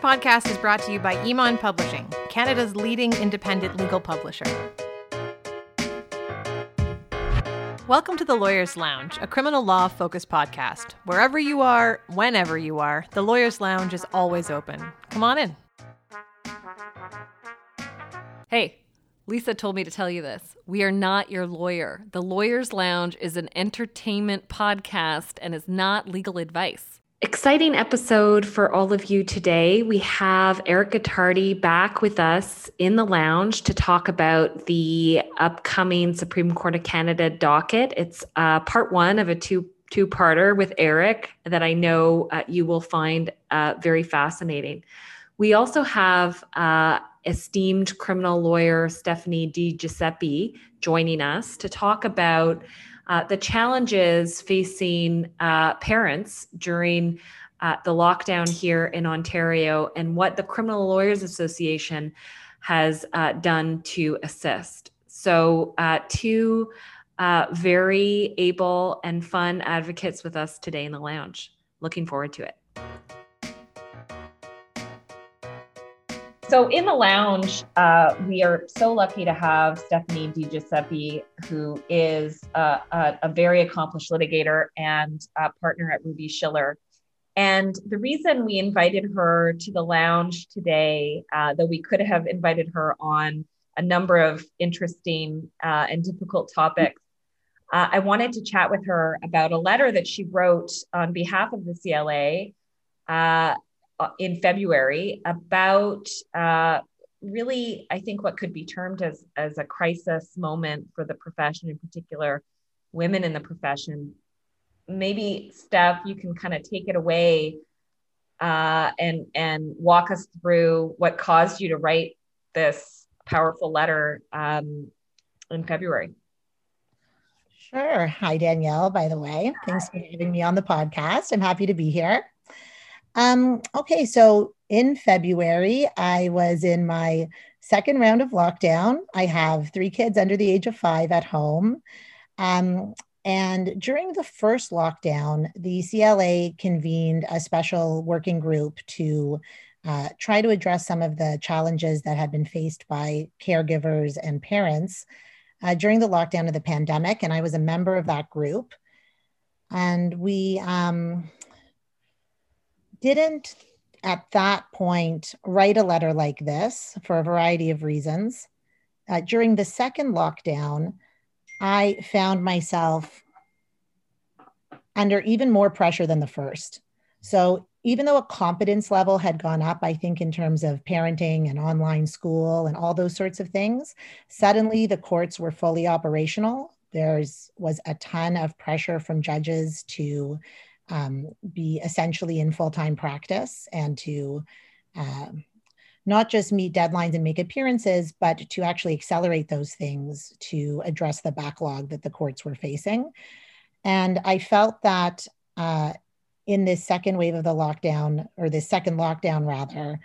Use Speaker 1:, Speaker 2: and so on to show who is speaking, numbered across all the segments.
Speaker 1: podcast is brought to you by Emond Publishing, Canada's leading independent legal publisher. Welcome to the Lawyer's Lounge, a criminal law focused podcast. Wherever you are, whenever you are, the Lawyer's Lounge is always open. Come on in. Hey, Lisa told me to tell you this. We are not your lawyer. The Lawyer's Lounge is an entertainment podcast and is not legal advice.
Speaker 2: Exciting episode for all of you today. We have Eric Gottardi back with us in the lounge to talk about the upcoming Supreme Court of Canada docket. It's uh, part one of a two two parter with Eric that I know uh, you will find uh, very fascinating. We also have uh, esteemed criminal lawyer Stephanie DiGiuseppe joining us to talk about uh, the challenges facing uh, parents during uh, the lockdown here in Ontario and what the Criminal Lawyers Association has uh, done to assist. So, uh, two uh, very able and fun advocates with us today in the lounge. Looking forward to it. So in the lounge, uh, we are so lucky to have Stephanie DiGiuseppe, who is a, a, a very accomplished litigator and partner at Ruby Shiller. And the reason we invited her to the lounge today, uh, though we could have invited her on a number of interesting uh, and difficult topics, uh, I wanted to chat with her about a letter that she wrote on behalf of the CLA uh, uh, in February about uh, really, I think, what could be termed as, as a crisis moment for the profession, in particular, women in the profession. Maybe, Steph, you can kind of take it away uh, and, and walk us through what caused you to write this powerful letter um, in February.
Speaker 3: Sure. Hi, Danielle, by the way. Thanks for having me on the podcast. I'm happy to be here. Um, okay, so in February, I was in my second round of lockdown. I have three kids under the age of five at home. Um, and during the first lockdown, the CLA convened a special working group to uh, try to address some of the challenges that had been faced by caregivers and parents uh, during the lockdown of the pandemic. And I was a member of that group. And we, um, didn't at that point write a letter like this for a variety of reasons. Uh, during the second lockdown, I found myself under even more pressure than the first. So, even though a competence level had gone up, I think, in terms of parenting and online school and all those sorts of things, suddenly the courts were fully operational. There's was a ton of pressure from judges to um, be essentially in full-time practice and to um, not just meet deadlines and make appearances, but to actually accelerate those things to address the backlog that the courts were facing. And I felt that uh, in this second wave of the lockdown, or this second lockdown rather,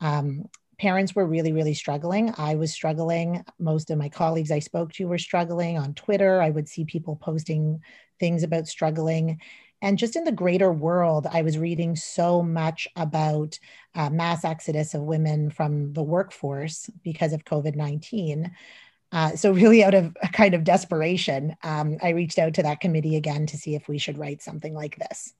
Speaker 3: um, parents were really, really struggling. I was struggling. Most of my colleagues I spoke to were struggling on Twitter. I would see people posting things about struggling. And just in the greater world, I was reading so much about uh, mass exodus of women from the workforce because of COVID 19. Uh, so, really, out of a kind of desperation, um, I reached out to that committee again to see if we should write something like this.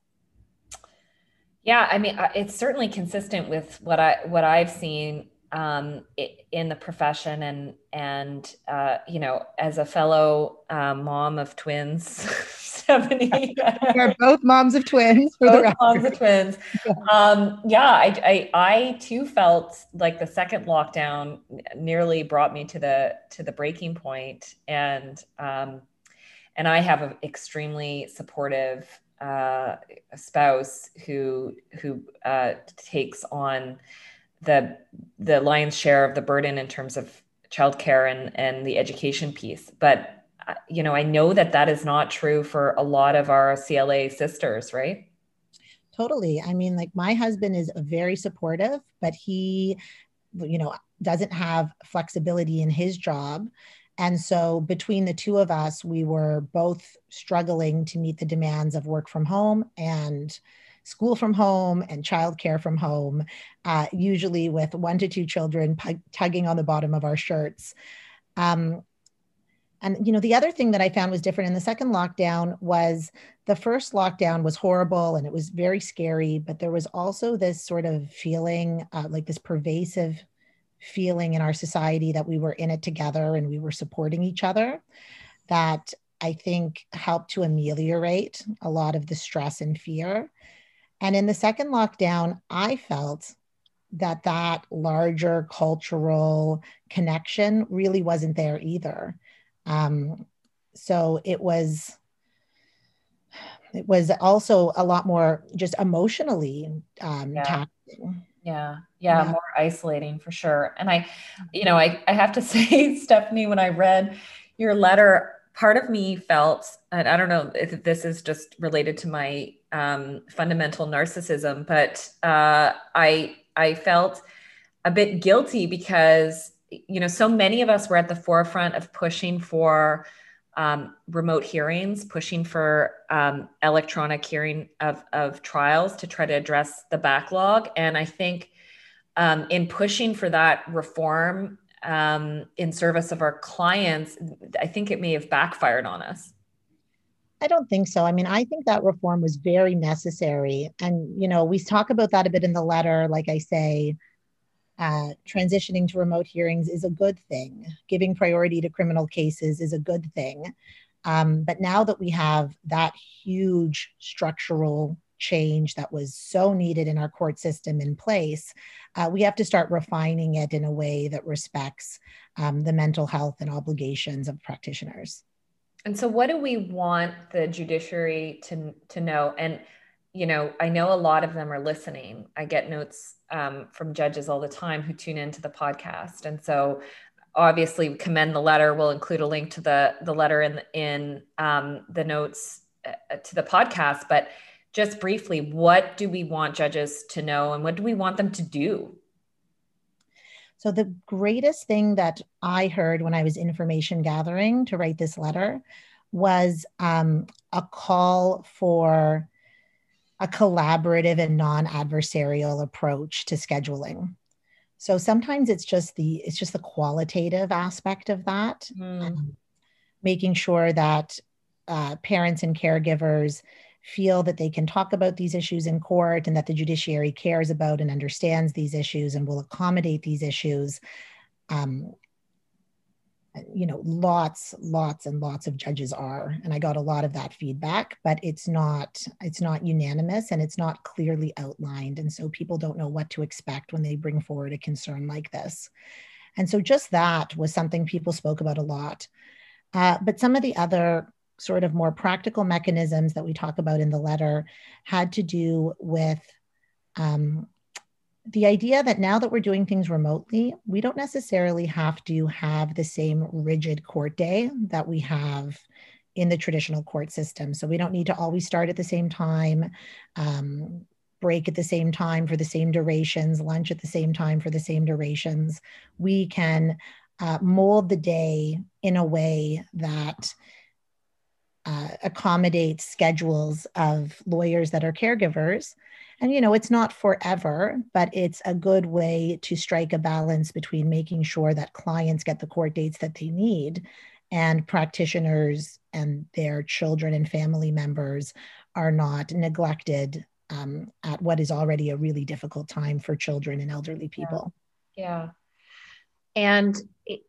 Speaker 2: Yeah, I mean, uh, it's certainly consistent with what I what I've seen um, in the profession, and and uh, you know, as a fellow uh, mom of twins,
Speaker 3: Stephanie. We're both moms of twins.
Speaker 2: both moms of twins. Um, yeah, I, I, I too felt like the second lockdown nearly brought me to the to the breaking point, and um, and I have an extremely supportive uh, spouse who who uh, takes on the the lion's share of the burden in terms of childcare and and the education piece, but you know, I know that that is not true for a lot of our CLA sisters, right?
Speaker 3: Totally. I mean, like my husband is very supportive, but he, you know, doesn't have flexibility in his job. And so between the two of us, we were both struggling to meet the demands of work from home and school from home and childcare from home, uh, usually with one to two children tugging on the bottom of our shirts. Um, and you know, the other thing that I found was different in the second lockdown was the first lockdown was horrible and it was very scary, but there was also this sort of feeling, uh, like this pervasive feeling in our society that we were in it together and we were supporting each other. That I think helped to ameliorate a lot of the stress and fear. And in the second lockdown, I felt that that larger cultural connection really wasn't there either. Um, so it was it was also a lot more just emotionally um,
Speaker 2: yeah.
Speaker 3: taxing.
Speaker 2: Yeah, yeah, yeah, more isolating for sure. And I, you know, I, I have to say, Stephanie, when I read your letter, part of me felt, and I don't know if this is just related to my um, fundamental narcissism, but uh, I I felt a bit guilty because you know so many of us were at the forefront of pushing for um, remote hearings, pushing for um, electronic hearing of of trials to try to address the backlog, and I think. Um, in pushing for that reform um, in service of our clients, I think it may have backfired on us.
Speaker 3: I don't think so. I mean, I think that reform was very necessary. And, you know, we talk about that a bit in the letter. Like I say, uh, transitioning to remote hearings is a good thing. Giving priority to criminal cases is a good thing. Um, but now that we have that huge structural change that was so needed in our court system in place, uh, we have to start refining it in a way that respects um, the mental health and obligations of practitioners.
Speaker 2: And so, what do we want the judiciary to, to know? And, you know, I know a lot of them are listening. I get notes um, from judges all the time who tune into the podcast. And so, obviously, commend the letter. We'll include a link to the, the letter in, in um, the notes uh, to the podcast. But just briefly, what do we want judges to know and what do we want them to do?
Speaker 3: So, the greatest thing that I heard when I was information gathering to write this letter was um, a call for a collaborative and non-adversarial approach to scheduling. So sometimes it's just the it's just the qualitative aspect of that, mm. um, making sure that uh, parents and caregivers feel that they can talk about these issues in court and that the judiciary cares about and understands these issues and will accommodate these issues. Um, you know, lots, lots and lots of judges are, and I got a lot of that feedback, but it's not, it's not unanimous and it's not clearly outlined. And so people don't know what to expect when they bring forward a concern like this. And so just that was something people spoke about a lot. Uh, but some of the other sort of more practical mechanisms that we talk about in the letter had to do with um, the idea that now that we're doing things remotely, we don't necessarily have to have the same rigid court day that we have in the traditional court system. So we don't need to always start at the same time, um, break at the same time for the same durations, lunch at the same time for the same durations. We can uh, mold the day in a way that uh, accommodate schedules of lawyers that are caregivers. And, you know, it's not forever, but it's a good way to strike a balance between making sure that clients get the court dates that they need and practitioners and their children and family members are not neglected um, at what is already a really difficult time for children and elderly people.
Speaker 2: Yeah. yeah. And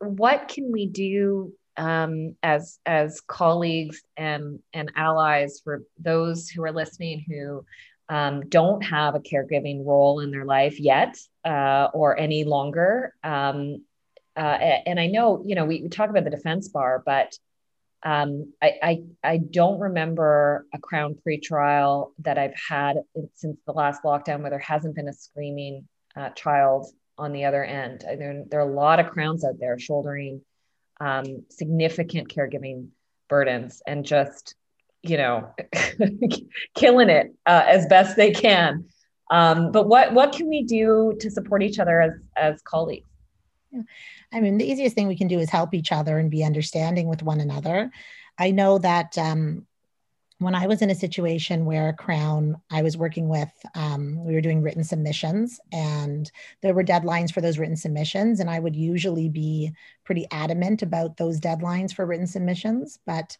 Speaker 2: what can we do um, as as colleagues and and allies for those who are listening who um, don't have a caregiving role in their life yet uh, or any longer. Um, uh, and I know, you know, we, we, talk about the defense bar, but um, I, I, I don't remember a Crown pretrial that I've had since the last lockdown where there hasn't been a screaming uh, child on the other end. There, there are a lot of Crowns out there shouldering um, significant caregiving burdens and just you know killing it uh, as best they can um, but what what can we do to support each other as as colleagues
Speaker 3: yeah. i mean the easiest thing we can do is help each other and be understanding with one another i know that um, when I was in a situation where Crown, I was working with, um, we were doing written submissions and there were deadlines for those written submissions. And I would usually be pretty adamant about those deadlines for written submissions. But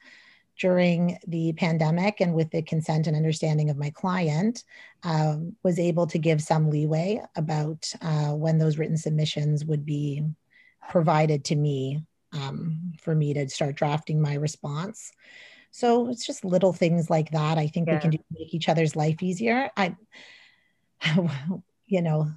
Speaker 3: during the pandemic and with the consent and understanding of my client, um, was able to give some leeway about uh, when those written submissions would be provided to me um, for me to start drafting my response. So it's just little things like that. I think yeah. we can do to make each other's life easier. I, you know,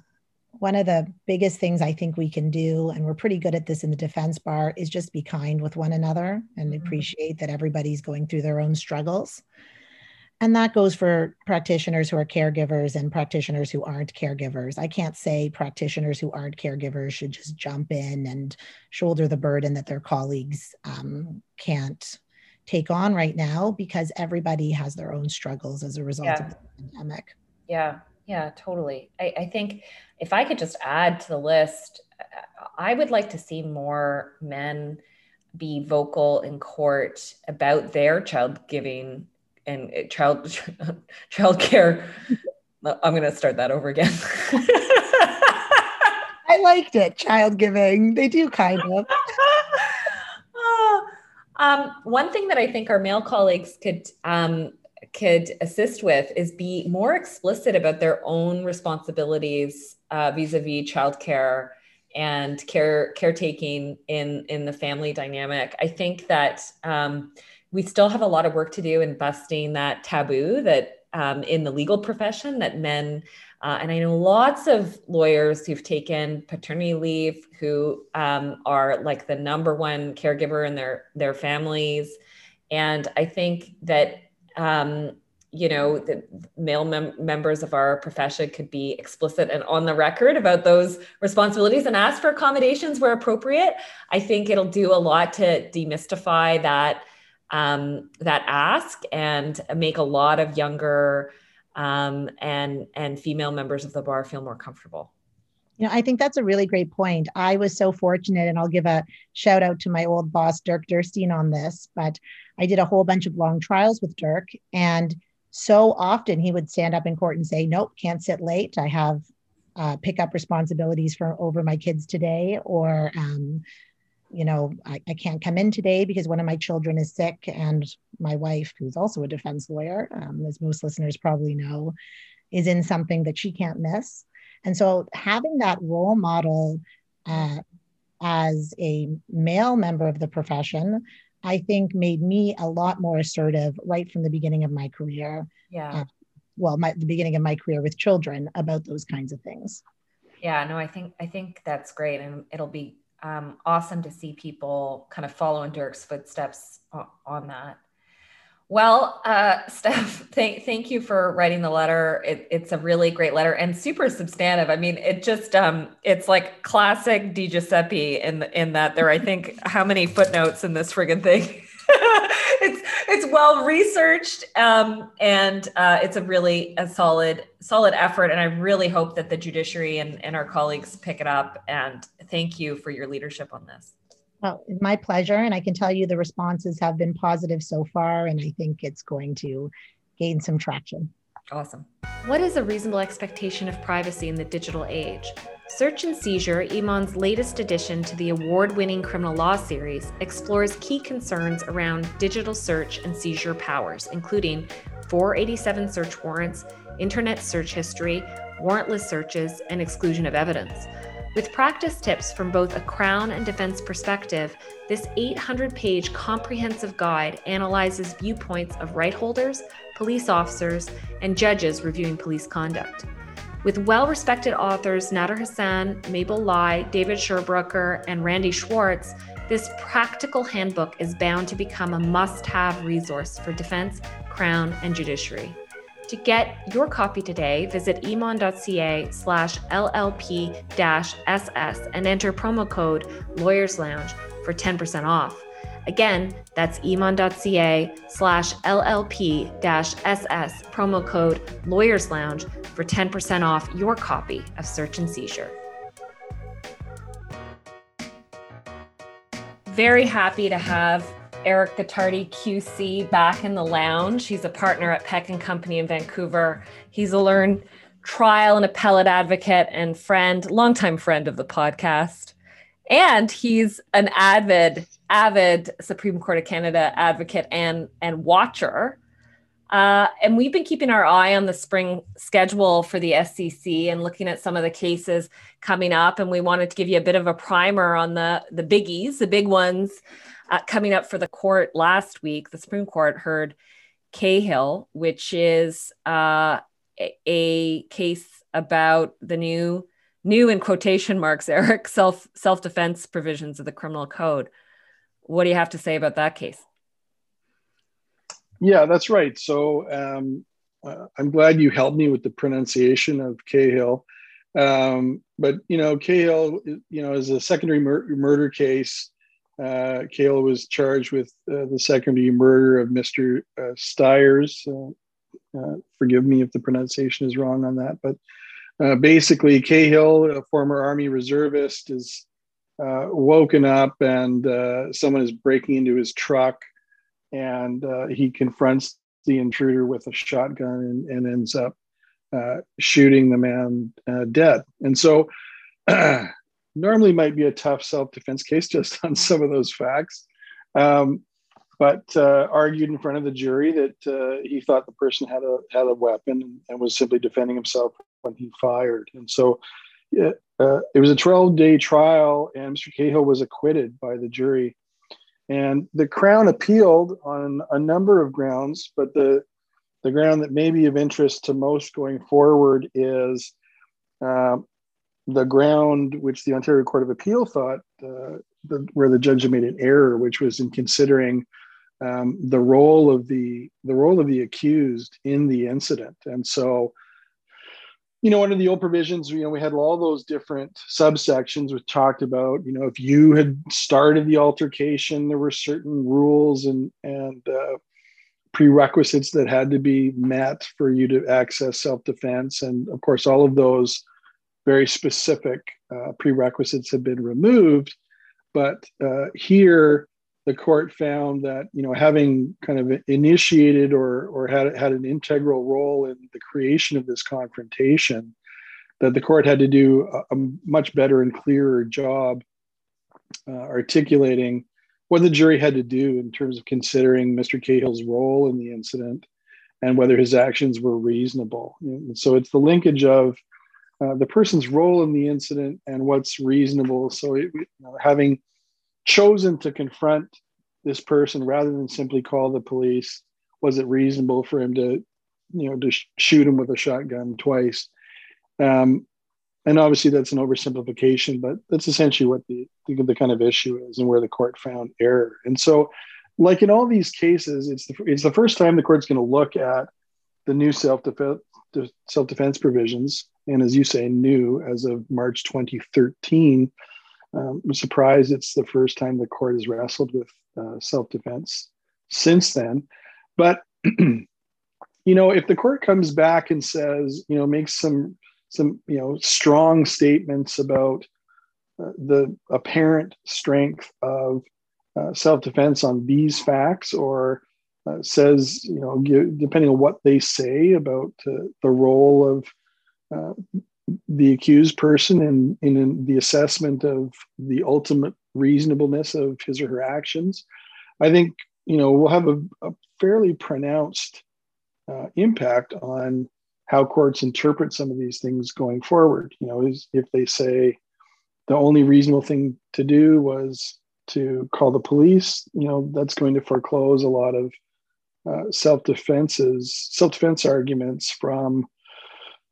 Speaker 3: one of the biggest things I think we can do, and we're pretty good at this in the defense bar, is just be kind with one another and mm-hmm. appreciate that everybody's going through their own struggles. And that goes for practitioners who are caregivers and practitioners who aren't caregivers. I can't say practitioners who aren't caregivers should just jump in and shoulder the burden that their colleagues um, can't take on right now because everybody has their own struggles as a result yeah. of the pandemic.
Speaker 2: Yeah, yeah, totally. I, I think if I could just add to the list, I would like to see more men be vocal in court about their child giving and uh, child child care. I'm going to start that over again.
Speaker 3: I liked it. Child giving. They do kind of.
Speaker 2: Um, one thing that I think our male colleagues could um, could assist with is be more explicit about their own responsibilities uh, vis-a-vis childcare and care caretaking in in the family dynamic. I think that um, we still have a lot of work to do in busting that taboo that um, in the legal profession that men uh, and I know lots of lawyers who've taken paternity leave who um, are like the number one caregiver in their their families, and I think that um, you know the male mem- members of our profession could be explicit and on the record about those responsibilities and ask for accommodations where appropriate. I think it'll do a lot to demystify that um, that ask and make a lot of younger um, and and female members of the bar feel more comfortable.
Speaker 3: You know, I think that's a really great point. I was so fortunate, and I'll give a shout out to my old boss, Dirk Derstine, on this. But I did a whole bunch of long trials with Dirk, and so often he would stand up in court and say, "Nope, can't sit late. I have uh, pick up responsibilities for over my kids today," or um, you know, I, I, can't come in today because one of my children is sick. And my wife, who's also a defense lawyer, um, as most listeners probably know, is in something that she can't miss. And so having that role model uh, as a male member of the profession, I think made me a lot more assertive right from the beginning of my career.
Speaker 2: Yeah. Uh,
Speaker 3: well, my, the beginning of my career with children about those kinds of things.
Speaker 2: Yeah, no, I think I think that's great, and it'll be um, awesome to see people kind of follow in Dirk's footsteps on, on that. Well, uh, Steph, thank, thank you for writing the letter. It, it's a really great letter and super substantive. I mean, it just, um, it's like classic DiGiuseppe in, in that there, I think, how many footnotes in this friggin' thing? it's it's well researched um, and uh, it's a really a solid solid effort and i really hope that the judiciary and, and our colleagues pick it up and thank you for your leadership on this
Speaker 3: well my pleasure and i can tell you the responses have been positive so far and i think it's going to gain some traction.
Speaker 2: Awesome.
Speaker 4: What is a reasonable expectation of privacy in the digital age? Search and Seizure, Emond's latest addition to the award winning criminal law series, explores key concerns around digital search and seizure powers, including 487 search warrants, internet search history, warrantless searches, and exclusion of evidence. With practice tips from both a Crown and defense perspective, this 800 page comprehensive guide analyzes viewpoints of right holders, police officers, and judges reviewing police conduct. With well respected authors Nader Hassan, Mabel Lai, David Schermbrucker, and Randy Schwartz, this practical handbook is bound to become a must have resource for defense, crown, and judiciary. To get your copy today, visit emond.ca slash LLP-SS and enter promo code Lawyers Lounge for 10% off. Again, that's emond.ca slash LLP-SS promo code Lawyers Lounge for 10% off your copy of Search and Seizure. Very happy to have
Speaker 2: Eric Gottardi, QC, back in the lounge. He's a partner at Peck and Company in Vancouver. He's a learned trial and appellate advocate and friend, longtime friend of the podcast. And he's an avid, avid Supreme Court of Canada advocate and, and watcher. Uh, and we've been keeping our eye on the spring schedule for the SCC and looking at some of the cases coming up. And we wanted to give you a bit of a primer on the, the biggies, the big ones uh, coming up for the court last week. The Supreme Court heard Khill, which is uh, a, case about the new, new in quotation marks, Eric, self self defense provisions of the criminal code. What do you have to say about that case?
Speaker 5: Yeah, that's right. So um, uh, I'm glad you helped me with the pronunciation of Khill. Um, but you know, Khill, you know, is a secondary mur- murder case. Uh, was charged with uh, the secondary murder of Mr. Uh, Styres. Uh, forgive me if the pronunciation is wrong on that, but uh, basically, Khill, a former Army reservist, is woken up and someone is breaking into his truck and uh, he confronts the intruder with a shotgun and, and ends up uh, shooting the man uh, dead. And so, normally might be a tough self-defense case just on some of those facts, um, but uh, argued in front of the jury that uh, he thought the person had a had a weapon and was simply defending himself when he fired. And so. It, uh, it was a 12 day trial, and Mr. Khill was acquitted by the jury and the Crown appealed on a number of grounds, but the the ground that may be of interest to most going forward is uh, the ground which the Ontario Court of Appeal thought uh, the, where the judge made an error, which was in considering um, the role of the the role of the accused in the incident. And so you know, under the old provisions, you know, we had all those different subsections which talked about, you know, if you had started the altercation, there were certain rules and and uh, prerequisites that had to be met for you to access self-defense, and of course, all of those very specific uh, prerequisites have been removed. But uh, here, the court found that you know having kind of initiated or or had had an integral role in the creation of this confrontation that the court had to do a, a much better and clearer job uh, articulating what the jury had to do in terms of considering Mr. Khill's role in the incident and whether his actions were reasonable. And so it's the linkage of uh, the person's role in the incident and what's reasonable. So it, you know, having chosen to confront this person rather than simply call the police was it reasonable for him to you know to sh- shoot him with a shotgun twice? Um, and obviously that's an oversimplification but that's essentially what the, the, the kind of issue is and where the court found error. And so like in all these cases it's the, it's the first time the court's going to look at the new self-defense self-defense provisions and as you say new as of march 2013 um, I'm surprised it's the first time the court has wrestled with uh, self defense since then. But you know, if the court comes back and says, you know, makes some some you know strong statements about uh, the apparent strength of uh, self defense on these facts, or uh, says, you know, depending on what they say about uh, the role of uh, the accused person in, in the assessment of the ultimate reasonableness of his or her actions, I think you know we'll have a, a fairly pronounced uh, impact on how courts interpret some of these things going forward. You know, is if they say the only reasonable thing to do was to call the police, you know, that's going to foreclose a lot of uh, self defenses, self defense arguments from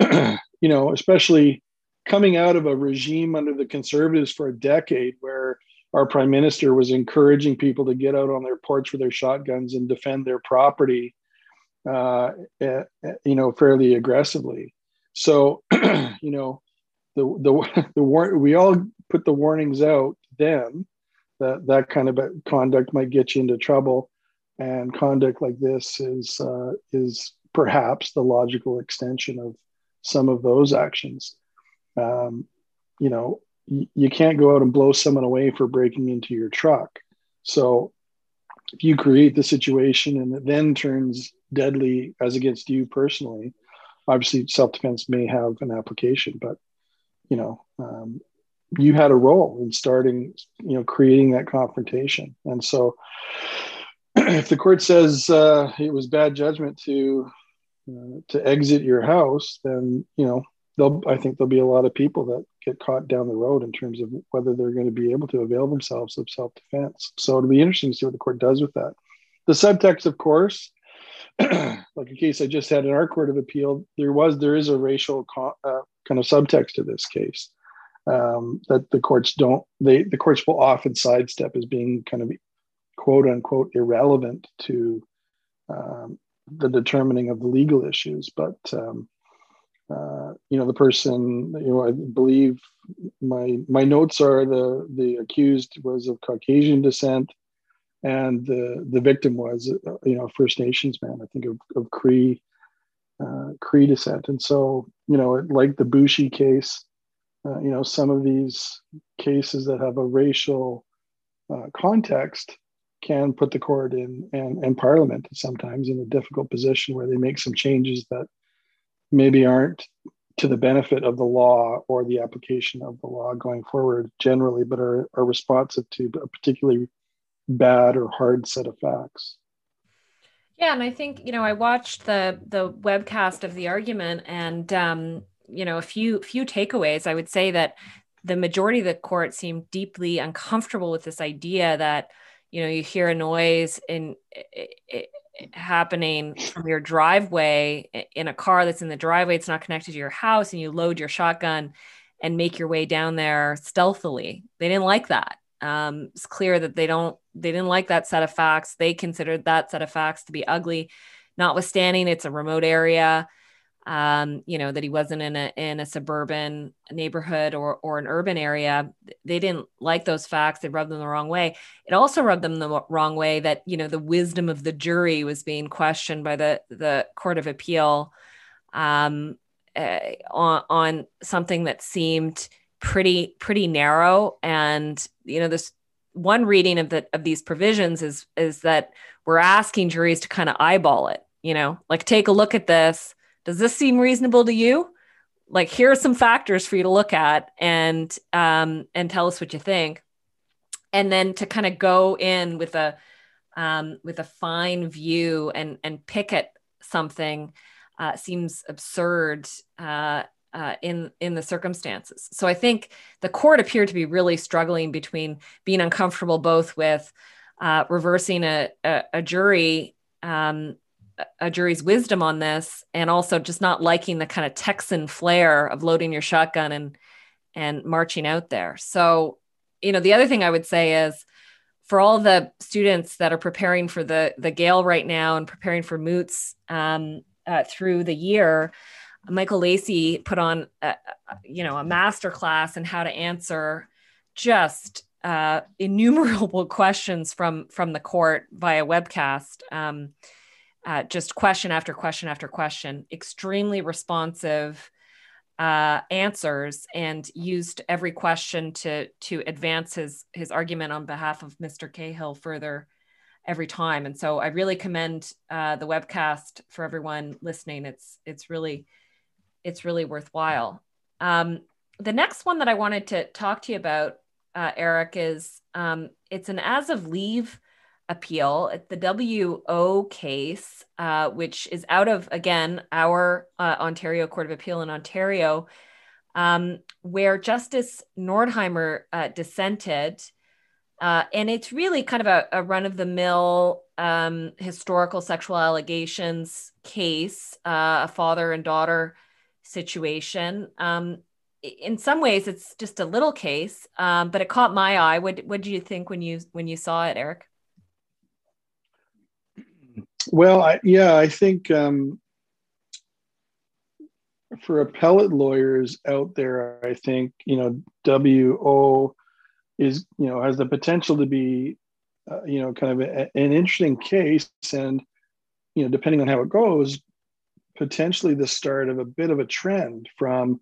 Speaker 5: you know, especially coming out of a regime under the conservatives for a decade where our prime minister was encouraging people to get out on their porch with their shotguns and defend their property, uh, eh, eh, you know, fairly aggressively. So, you know, the the the war- we all put the warnings out then that that kind of conduct might get you into trouble, and conduct like this is uh, is perhaps the logical extension of some of those actions. Um, you know, y- you can't go out and blow someone away for breaking into your truck. So, if you create the situation and it then turns deadly as against you personally, obviously self-defense may have an application, but you know, um, you had a role in starting, you know, creating that confrontation. And so if the court says uh, it was bad judgment to uh, to exit your house, then you know there'll I think there'll be a lot of people that get caught down the road in terms of whether they're going to be able to avail themselves of self-defense. So it'll be interesting to see what the court does with that. The subtext, of course, like a case I just had in our court of appeal, there was there is a racial co- uh, kind of subtext to this case um, that the courts don't they the courts will often sidestep as being kind of quote unquote irrelevant to um, the determining of the legal issues, but um, uh, you know the person you know i believe my my notes are the the accused was of caucasian descent and the the victim was uh, you know first nations man i think of, of cree uh, cree descent. And so you know like the Boushie case uh, you know some of these cases that have a racial uh, context can put the court in and, and parliament sometimes in a difficult position where they make some changes that maybe aren't to the benefit of the law or the application of the law going forward generally, but are, are responsive to a particularly bad or hard set of facts.
Speaker 2: Yeah, and I think you know I watched the the webcast of the argument, and um, you know a few few takeaways. I would say that the majority of the court seemed deeply uncomfortable with this idea that you know you hear a noise in happening from your driveway in a car that's in the driveway it's not connected to your house and you load your shotgun and make your way down there stealthily. They didn't like that. Um, it's clear that they don't they didn't like that set of facts. They considered that set of facts to be ugly. Notwithstanding it's a remote area um, you know, that he wasn't in a in a suburban neighborhood or or an urban area. They didn't like those facts. They rubbed them the wrong way. It also rubbed them the wrong way that you know the wisdom of the jury was being questioned by the the court of appeal um, uh, on on something that seemed pretty pretty narrow. And you know, this one reading of the of these provisions is is that we're asking juries to kind of eyeball it. You know, like take a look at this does this seem reasonable to you? Like, here are some factors for you to look at and um, and tell us what you think. And then to kind of go in with a um, with a fine view and and pick at something uh, seems absurd uh, uh, in in the circumstances. So I think the court appeared to be really struggling between being uncomfortable both with uh, reversing a, a, a jury um, a jury's wisdom on this and also just not liking the kind of Texan flair of loading your shotgun and and marching out there. So, you know, the other thing I would say is for all the students that are preparing for the the Gale right now and preparing for moots um, uh, through the year, Michael Lacy put on, a, you know, a master class in how to answer just uh, innumerable questions from from the court via webcast. Um, uh, just question after question after question, extremely responsive uh, answers, and used every question to to advance his his argument on behalf of Mr. Khill further every time. And so I really commend uh, the webcast for everyone listening. It's it's really it's really worthwhile. Um, the next one that I wanted to talk to you about, uh, Eric, is um, it's an as of leave appeal. At the WO case, uh, which is out of, again, our uh, Ontario Court of Appeal in Ontario, um, where Justice Nordheimer uh, dissented. Uh, and it's really kind of a, a run of the mill um, historical sexual allegations case, uh, a father and daughter situation. Um, in some ways, it's just a little case, um, but it caught my eye. What What did you think when you when you saw it, Eric?
Speaker 5: Well, I, yeah, I think um, for appellate lawyers out there, I think you know WO is you know has the potential to be uh, you know kind of a, an interesting case, and you know depending on how it goes, potentially the start of a bit of a trend from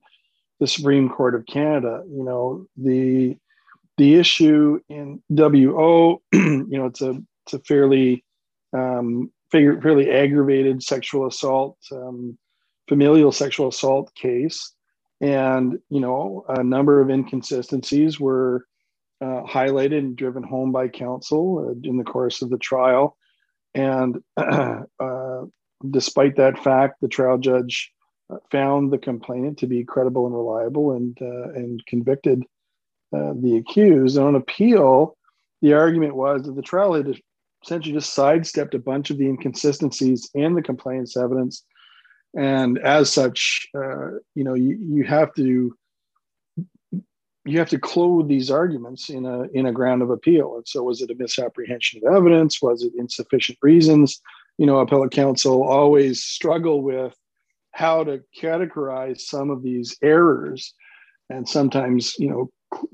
Speaker 5: the Supreme Court of Canada. You know the the issue in WO, you know, it's a it's a fairly um, fairly aggravated sexual assault, um, familial sexual assault case, and you know a number of inconsistencies were uh, highlighted and driven home by counsel uh, in the course of the trial. And uh, despite that fact, the trial judge found the complainant to be credible and reliable and, uh, and convicted uh, the accused. And on appeal, the argument was that the trial had essentially just sidestepped a bunch of the inconsistencies in the complainant's evidence. And as such, uh, you know, you, you have to you have to clothe these arguments in a in a ground of appeal. And so, was it a misapprehension of evidence? Was it insufficient reasons? You know, appellate counsel always struggle with how to categorize some of these errors, and sometimes you know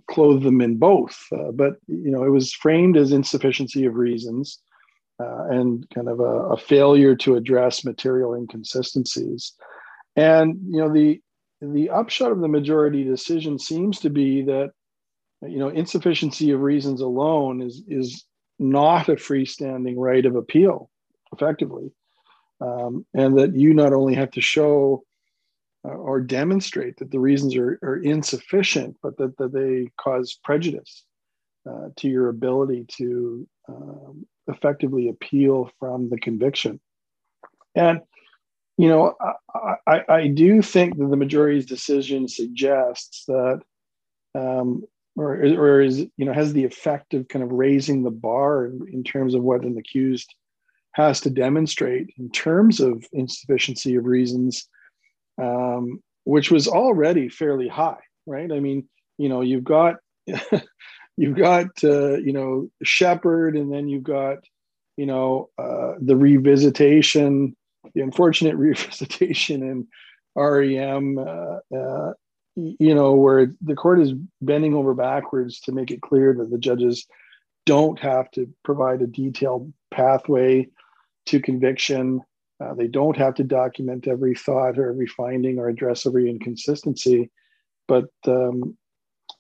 Speaker 5: clothe them in both. Uh, but you know, it was framed as insufficiency of reasons. Uh, and kind of a, a failure to address material inconsistencies. And you know the the upshot of the majority decision seems to be that you know insufficiency of reasons alone is is not a freestanding right of appeal effectively um, and that you not only have to show or demonstrate that the reasons are, are insufficient but that, that they cause prejudice uh, to your ability to um, effectively appeal from the conviction. And you know, I, I, I, do think that the majority's decision suggests that, um, or, or is, you know, has the effect of kind of raising the bar in, in terms of what an accused has to demonstrate in terms of insufficiency of reasons, um, which was already fairly high, right? I mean, you know, you've got, you've got, uh, you know, Sheppard, and then you've got, you know, uh, the revisitation the unfortunate revisitation in REM, uh, uh, you know, where the court is bending over backwards to make it clear that the judges don't have to provide a detailed pathway to conviction. Uh, they don't have to document every thought or every finding or address every inconsistency. But um,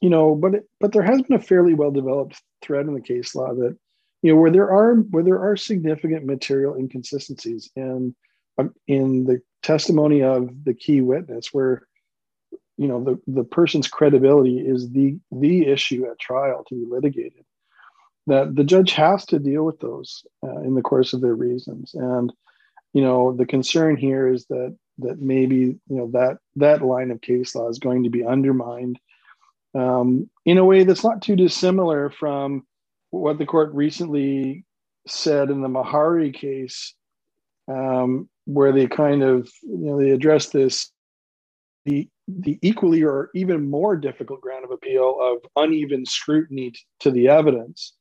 Speaker 5: you know, but but there has been a fairly well developed thread in the case law that you know where there are where there are significant material inconsistencies and um, in the testimony of the key witness where you know the, the person's credibility is the the issue at trial to be litigated that the judge has to deal with those uh, in the course of their reasons and you know the concern here is that that maybe you know that that line of case law is going to be undermined um, in a way that's not too dissimilar from what the court recently said in the Mehari case um, where they kind of you know they addressed this the the equally or even more difficult ground of appeal of uneven scrutiny to the evidence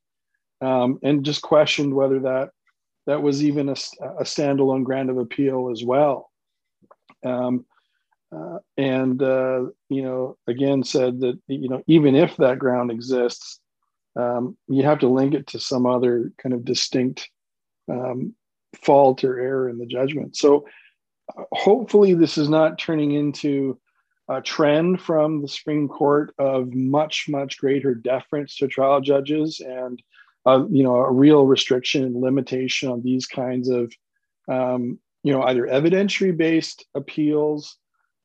Speaker 5: um, and just questioned whether that that was even a, a standalone ground of appeal as well um, uh, and uh, you know again said that you know even if that ground exists um, you have to link it to some other kind of distinct um, fault or error in the judgment. So uh, hopefully this is not turning into a trend from the Supreme Court of much, much greater deference to trial judges and uh, you know a real restriction and limitation on these kinds of um, you know either evidentiary based appeals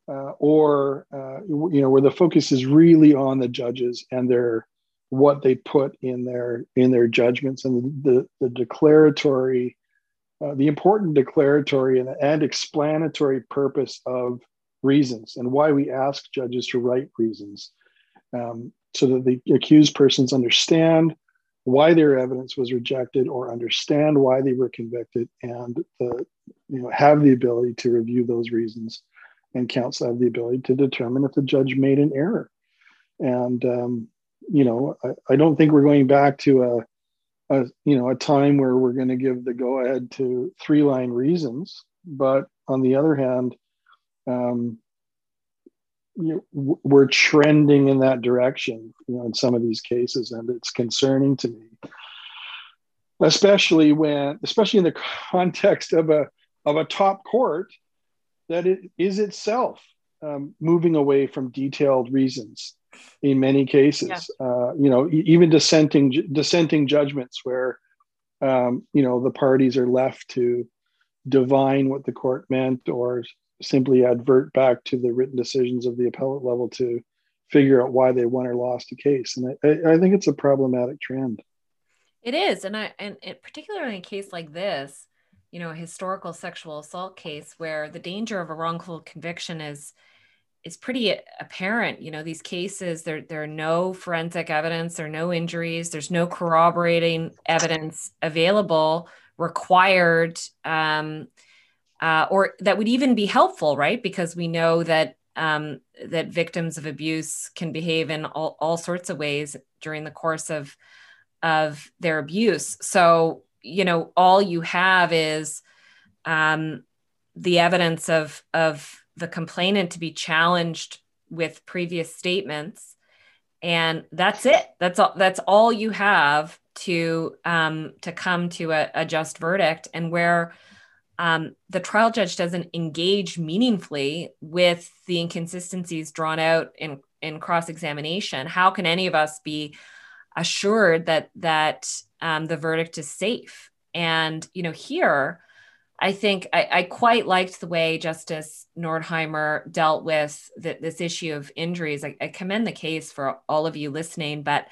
Speaker 5: uh, or uh, you know where the focus is really on the judges and their what they put in their in their judgments and the, the, the declaratory uh, the important declaratory and, and explanatory purpose of reasons and why we ask judges to write reasons um, so that the accused persons understand why their evidence was rejected or understand why they were convicted and the, you know, have the ability to review those reasons. And counsel have the ability to determine if the judge made an error. And um, you know I, I, don't think we're going back to a a you know a time where we're going to give the go ahead to three line reasons. But on the other hand um, you know, we're trending in that direction you know in some of these cases and it's concerning to me especially when especially in the context of a of a top court that it is itself um, moving away from detailed reasons in many cases. Yeah. Uh, you know, even dissenting dissenting judgments where um, you know, the parties are left to divine what the court meant or simply advert back to the written decisions of the appellate level to figure out why they won or lost a case. And I, I think it's a problematic trend.
Speaker 2: It is, and I and it, particularly in a case like this, you know, a historical sexual assault case where the danger of a wrongful conviction is is pretty apparent. You know, these cases there there are no forensic evidence, there are no injuries, there's no corroborating evidence available required. Um, uh, or that would even be helpful, right? Because we know that um, that victims of abuse can behave in all, all sorts of ways during the course of of their abuse. So you know, all you have is um, the evidence of of the complainant to be challenged with previous statements, and that's it. That's all. That's all you have to um, to come to a, a just verdict, and where um, the trial judge doesn't engage meaningfully with the inconsistencies drawn out in, in cross examination, how can any of us be assured that that um, the verdict is safe? And you know, here, I think I, I quite liked the way Justice Nordheimer dealt with the, this issue of injuries. I, I commend the case for all of you listening, but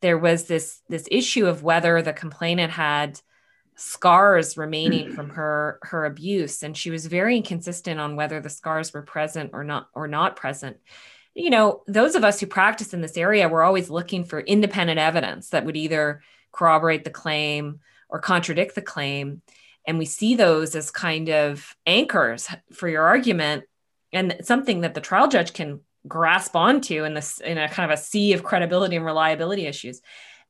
Speaker 2: there was this this issue of whether the complainant had scars remaining from her her abuse. And she was very inconsistent on whether the scars were present or not or not present. You know those of us who practice in this area we're always looking for independent evidence that would either corroborate the claim or contradict the claim. And we see those as kind of anchors for your argument and something that the trial judge can grasp onto in this in a kind of a sea of credibility and reliability issues.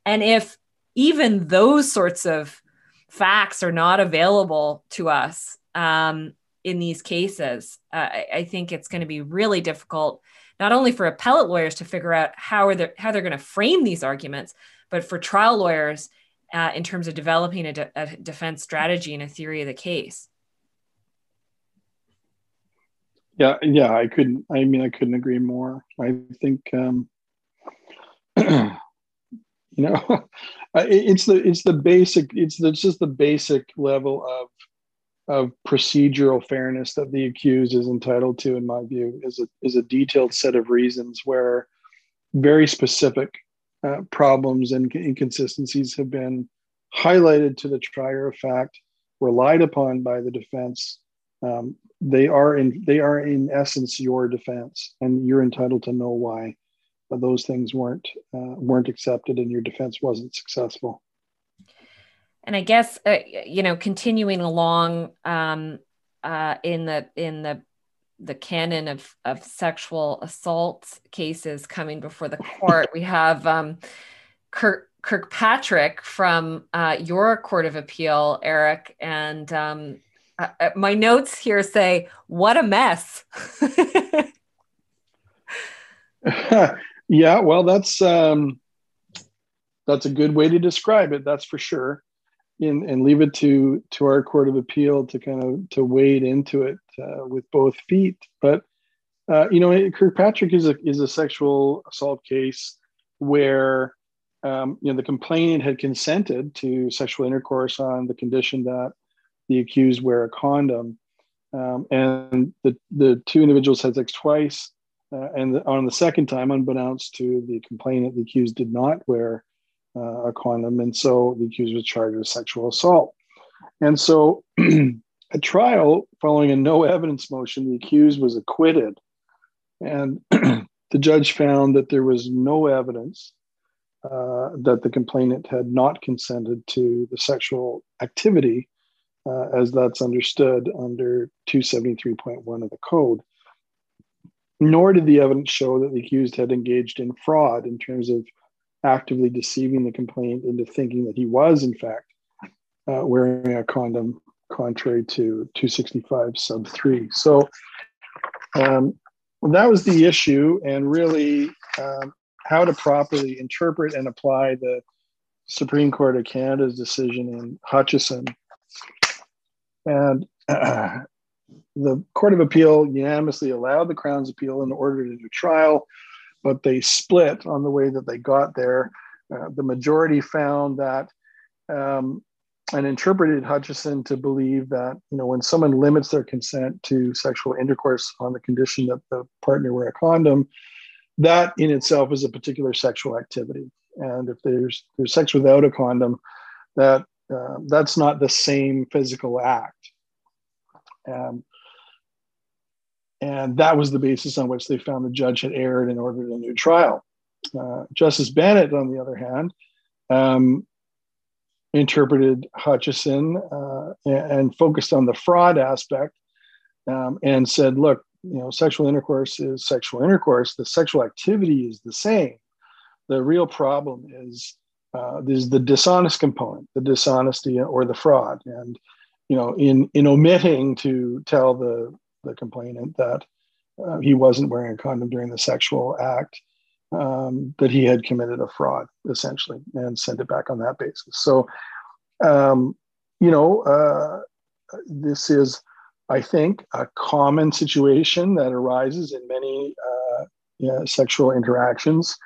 Speaker 2: And if even those sorts of facts are not available to us um, in these cases, uh, I, think it's going to be really difficult, not only for appellate lawyers to figure out how are they, how they're going to frame these arguments, but for trial lawyers uh, in terms of developing a, de- a defense strategy and a theory of the case.
Speaker 5: Yeah, yeah, I couldn't. I mean, I couldn't agree more. I think, um, you know, it's the it's the basic it's the, it's just the basic level of of procedural fairness that the accused is entitled to in my view is a is a detailed set of reasons where very specific uh, problems and inconsistencies have been highlighted to the trier of fact relied upon by the defense. Um, they are in they are in essence your defense and you're entitled to know why those things weren't uh, weren't accepted and your defense wasn't successful.
Speaker 2: And i guess uh, you know continuing along um, uh, in the in the the canon of of sexual assault cases coming before the court we have um, kirk kirkpatrick from uh, your court of appeal eric and um, uh, uh, my notes here say what a mess
Speaker 5: Yeah, well, that's um, that's a good way to describe it. That's for sure. And, and leave it to to our court of appeal to kind of to wade into it uh, with both feet. But uh, you know, Kirkpatrick is a is a sexual assault case where um, you know the complainant had consented to sexual intercourse on the condition that the accused wear a condom, um, and the the two individuals had sex twice. Uh, and on the second time, unbeknownst to the complainant, the accused did not wear uh, a condom. And so the accused was charged with sexual assault. And so at trial, following a no evidence motion, the accused was acquitted. And the judge found that there was no evidence uh, that the complainant had not consented to the sexual activity uh, as that's understood under 273.1 of the code nor did the evidence show that the accused had engaged in fraud in terms of actively deceiving the complainant into thinking that he was, in fact, uh, wearing a condom, contrary to 265 sub 3. So um, that was the issue, and really um, how to properly interpret and apply the Supreme Court of Canada's decision in Hutchinson. And uh, the Court of Appeal unanimously allowed the Crown's appeal and ordered to do trial, but they split on the way that they got there. Uh, the majority found that um, and interpreted Hutchinson to believe that you know when someone limits their consent to sexual intercourse on the condition that the partner wear a condom, that in itself is a particular sexual activity. And if there's there's sex without a condom, that uh, that's not the same physical act. Um, and that was the basis on which they found the judge had erred and ordered a new trial. Uh, Justice Bennett, on the other hand, um, interpreted Hutchinson uh, and, and, focused on the fraud aspect um, and said, look, you know, sexual intercourse is sexual intercourse. The sexual activity is the same. The real problem is uh, is the dishonest component, the dishonesty or the fraud, and you know, in in omitting to tell the the complainant that uh, he wasn't wearing a condom during the sexual act, um, that he had committed a fraud essentially, and sent it back on that basis. So, um, you know, uh, this is I think, a common situation that arises in many uh, sexual interactions.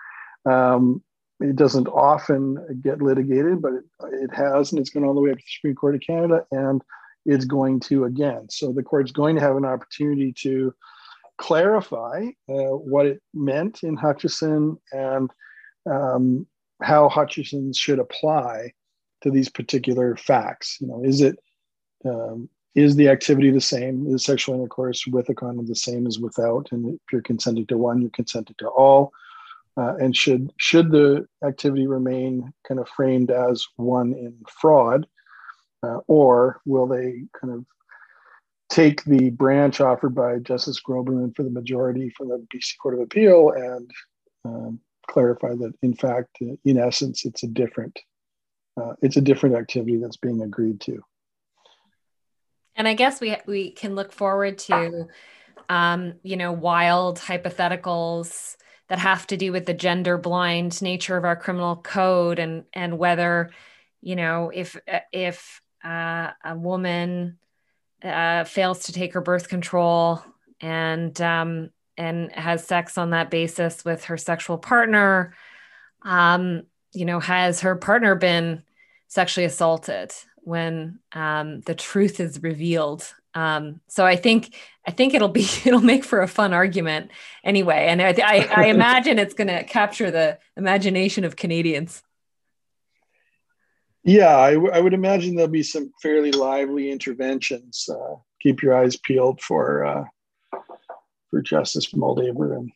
Speaker 5: Um, it doesn't often get litigated, but it, it has, and it's gone all the way up to the Supreme Court of Canada, and it's going to again. So the court's going to have an opportunity to clarify uh, what it meant in Hutchinson and um, how Hutchinson should apply to these particular facts. You know, is it um, is the activity the same? Is sexual intercourse with a condom the same as without? And if you're consenting to one, you're consenting to all. Uh, and should should the activity remain kind of framed as one in fraud, uh, or will they kind of take the branch offered by Justice Groberman for the majority from the BC Court of Appeal and um, clarify that in fact, in essence, it's a different uh, it's a different activity that's being agreed to.
Speaker 2: And I guess we we can look forward to, um, you know, wild hypotheticals that have to do with the gender blind nature of our criminal code and and whether, you know, if if uh, a woman uh, fails to take her birth control and um, and has sex on that basis with her sexual partner, um, you know, has her partner been sexually assaulted? when um, the truth is revealed. Um, so I think I think it'll be it'll make for a fun argument anyway, and I, I, I imagine it's going to capture the imagination of Canadians.
Speaker 5: Yeah, I, w- I would imagine there'll be some fairly lively interventions. Uh, keep your eyes peeled for uh, for Justice Moldaver and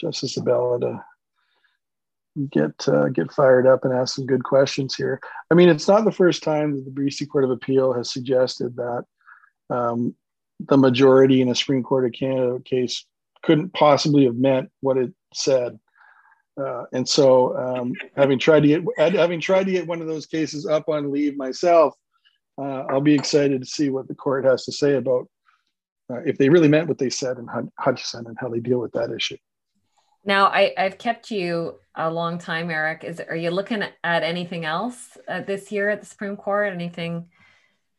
Speaker 5: Justice Abella to get uh, get fired up and ask some good questions here. I mean, it's not the first time that the BC Court of Appeal has suggested that um, the majority in a Supreme Court of Canada case couldn't possibly have meant what it said. Uh, and so, um, having tried to get having tried to get one of those cases up on leave myself, uh, I'll be excited to see what the court has to say about uh, if they really meant what they said in Hutchinson and how they deal with that issue.
Speaker 2: Now, I, I've kept you a long time, Eric. Is are you looking at anything else uh, this year at the Supreme Court? Anything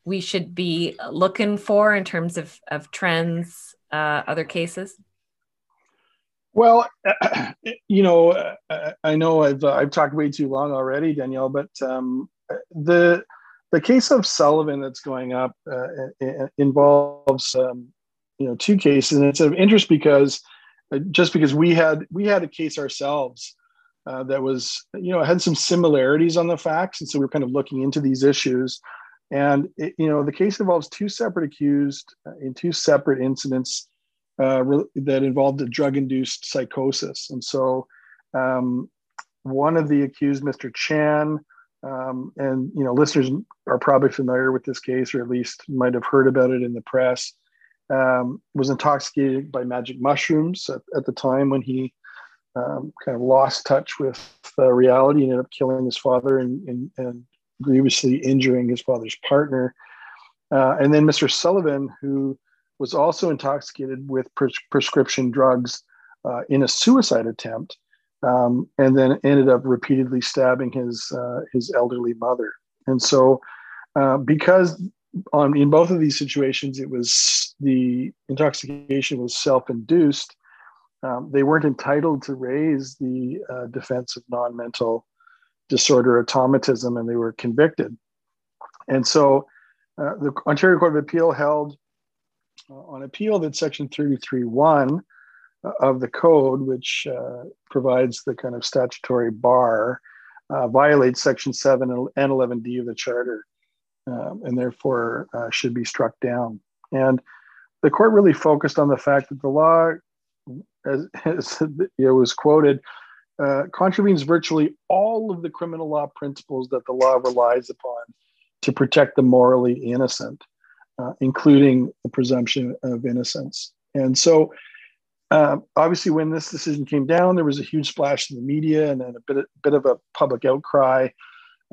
Speaker 2: we should be looking for in terms of of trends, uh, other cases?
Speaker 5: Well, you know, uh, I know I've uh, I've talked way too long already, Danielle, but um, the the case of Sullivan that's going up uh, involves um, you know two cases, and it's of interest because uh, just because we had we had a case ourselves uh, that was you know had some similarities on the facts. And so we are kind of looking into these issues and it, you know the case involves two separate accused uh, in two separate incidents uh, re- that involved a drug-induced psychosis. And so um, one of the accused mr chan um, and you know listeners are probably familiar with this case or at least might have heard about it in the press um, was intoxicated by magic mushrooms at, at the time when he um, kind of lost touch with uh, reality and ended up killing his father and, and, and grievously injuring his father's partner. Uh, and then Mr. Sullivan, who was also intoxicated with pres- prescription drugs uh, in a suicide attempt, um, and then ended up repeatedly stabbing his uh, his elderly mother. And so, uh, because on in both of these situations, it was the intoxication was self-induced. Um, they weren't entitled to raise the uh, defense of non-mental disorder automatism, and they were convicted. And so uh, the Ontario Court of Appeal held uh, on appeal that Section 33.1 uh, of the code, which uh, provides the kind of statutory bar, uh, violates Section 7 and 11D of the Charter, um, and therefore should be struck down. And the court really focused on the fact that the law, as, as it was quoted, uh, contravenes virtually all of the criminal law principles that the law relies upon to protect the morally innocent, uh, including the presumption of innocence. And so, uh, obviously, when this decision came down, there was a huge splash in the media and a bit, bit of a public outcry,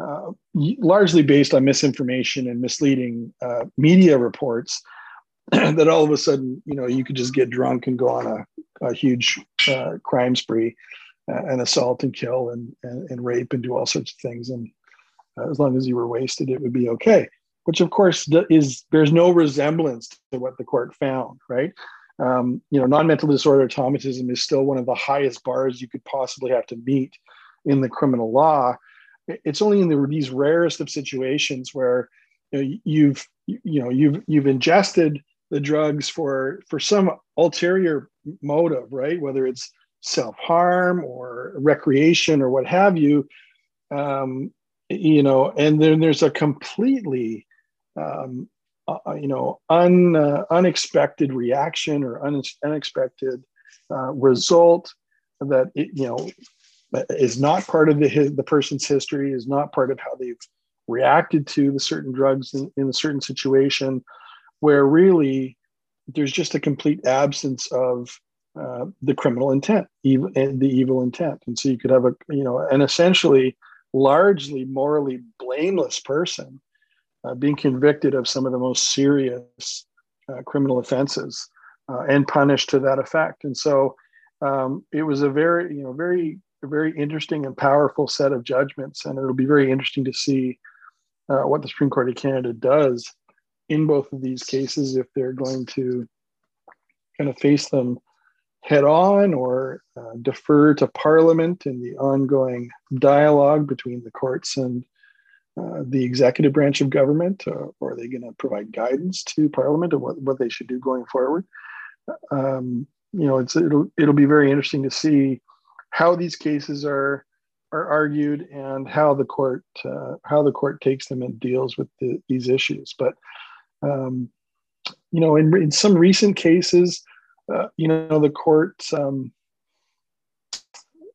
Speaker 5: uh, largely based on misinformation and misleading uh, media reports. that all of a sudden, you know, you could just get drunk and go on a, a huge uh, crime spree and assault and kill and, and, and rape and do all sorts of things. And uh, as long as you were wasted, it would be okay. Which, of course, is there's no resemblance to what the court found, right? Um, you know, non-mental disorder automatism is still one of the highest bars you could possibly have to meet in the criminal law. It's only in the, these rarest of situations where you know, you've you know you've you've ingested the drugs for for some ulterior motive, right? Whether it's self harm or recreation or what have you, um, you know, and then there's a completely, um, uh, uh, you know, un, uh, unexpected reaction or un, unexpected uh, result that it, you know is not part of the the person's history, is not part of how they've reacted to the certain drugs in, in a certain situation, where really there's just a complete absence of uh, the criminal intent, evil, the evil intent, and so you could have a you know an essentially largely morally blameless person uh, being convicted of some of the most serious uh, criminal offenses uh, and punished to that effect. And so um, it was a very, you know, very, very interesting and powerful set of judgments. And it'll be very interesting to see uh, what the Supreme Court of Canada does in both of these cases if they're going to kind of face them head on or uh, defer to Parliament in the ongoing dialogue between the courts and uh, the executive branch of government, uh, or are they going to provide guidance to Parliament of what, what they should do going forward? Um, you know, it's it'll it'll be very interesting to see how these cases are are argued and how the court uh, how the court takes them and deals with the, these issues. But um, you know, in, in some recent cases, uh, you know, the court um,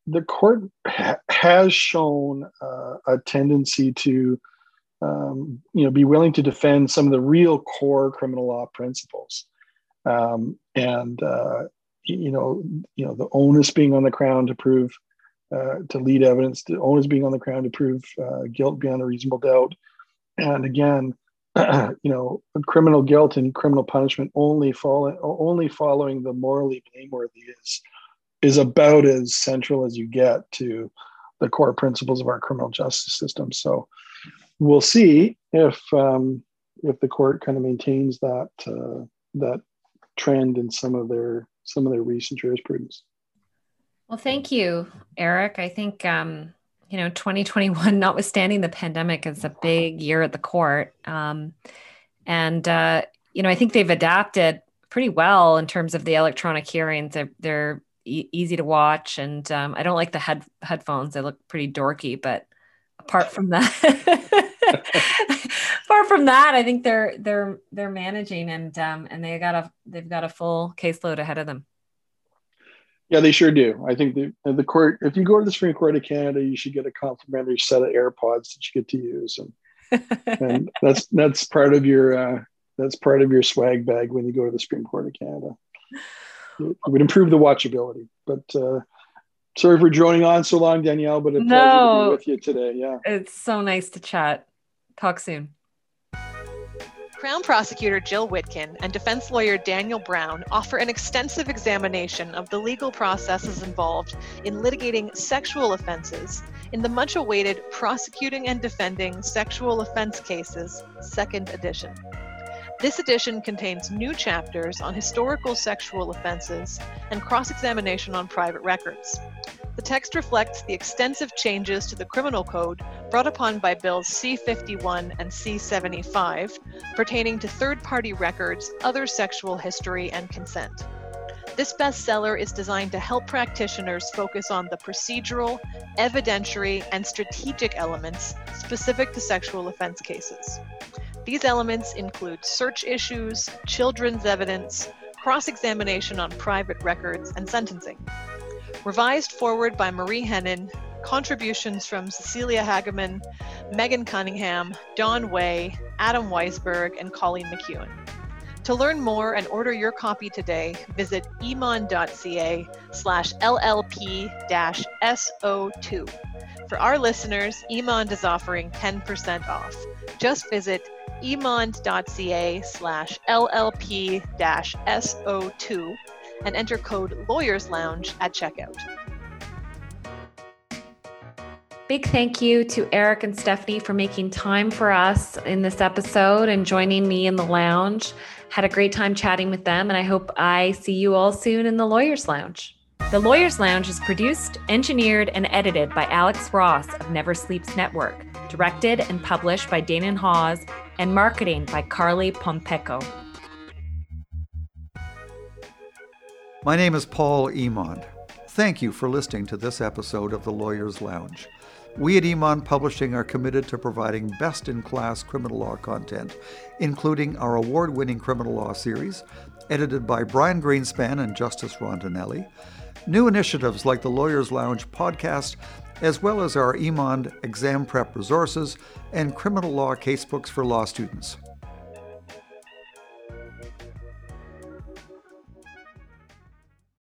Speaker 5: the court ha- has shown uh, a tendency to um, you know be willing to defend some of the real core criminal law principles. Um, and uh, you know you know the onus being on the crown to prove uh, to lead evidence the onus being on the crown to prove uh, guilt beyond a reasonable doubt. And again you know, criminal guilt and criminal punishment only following only following the morally blameworthy is is about as central as you get to the core principles of our criminal justice system. So we'll see if um, if the court kind of maintains that uh, that trend in some of their some of their recent jurisprudence.
Speaker 2: Well, thank you, Eric. I think um, you know 2021 notwithstanding the pandemic is a big year at the court. Um, and uh, you know i think they've adapted pretty well in terms of the electronic hearings. They're, they're e- easy to watch and um, i don't like the head headphones. They look pretty dorky but apart from that apart from that i think they're they're they're managing and um, and they got a they've got a full caseload ahead of them
Speaker 5: yeah, they sure do. I think the the court. If you go to the Supreme Court of Canada, you should get a complimentary set of AirPods that you get to use, and and that's that's part of your uh, that's part of your swag bag when you go to the Supreme Court of Canada. It would improve the watchability. But uh, sorry for droning on so long, Danielle. But a no, pleasure to be with you today. Yeah,
Speaker 2: it's so nice to chat. Talk soon.
Speaker 1: Crown Prosecutor Jill Witkin and defense lawyer Daniel Brown offer an extensive examination of the legal processes involved in litigating sexual offenses in the much awaited Prosecuting and Defending Sexual Offense Cases, second edition. This edition contains new chapters on historical sexual offenses and cross examination on private records. The text reflects the extensive changes to the criminal code brought upon by Bills C 51 and C 75 pertaining to third party records, other sexual history, and consent. This bestseller is designed to help practitioners focus on the procedural, evidentiary, and strategic elements specific to sexual offense cases. These elements include search issues, children's evidence, cross examination on private records, and sentencing. Revised forward by Marie Henein, contributions from Cecilia Hageman, Megan Cunningham, Dawne Way, Adam Weisberg, and Colleen McEwen. To learn more and order your copy today, visit emond.ca slash LLP-SO2. For our listeners, Emond is offering 10% off. Just visit emond.ca slash LLP-SO2 and enter code Lawyers Lounge at checkout.
Speaker 2: Big thank you to Eric and Stephanie for making time for us in this episode and joining me in the lounge. Had a great time chatting with them, and I hope I see you all soon in the Lawyers Lounge. The Lawyers Lounge is produced, engineered, and edited by Alex Ross of Never Sleeps Network, directed and published by Danon Hawes, and marketing by Carly Pompeco.
Speaker 6: My name is Paul Emond. Thank you for listening to this episode of the Lawyers Lounge. We at Emond Publishing are committed to providing best in class criminal law content, including our award winning criminal law series, edited by Brian Greenspan and Justice Rondinelli, new initiatives like the Lawyers Lounge podcast, as well as our Emond exam prep resources and criminal law casebooks for law students.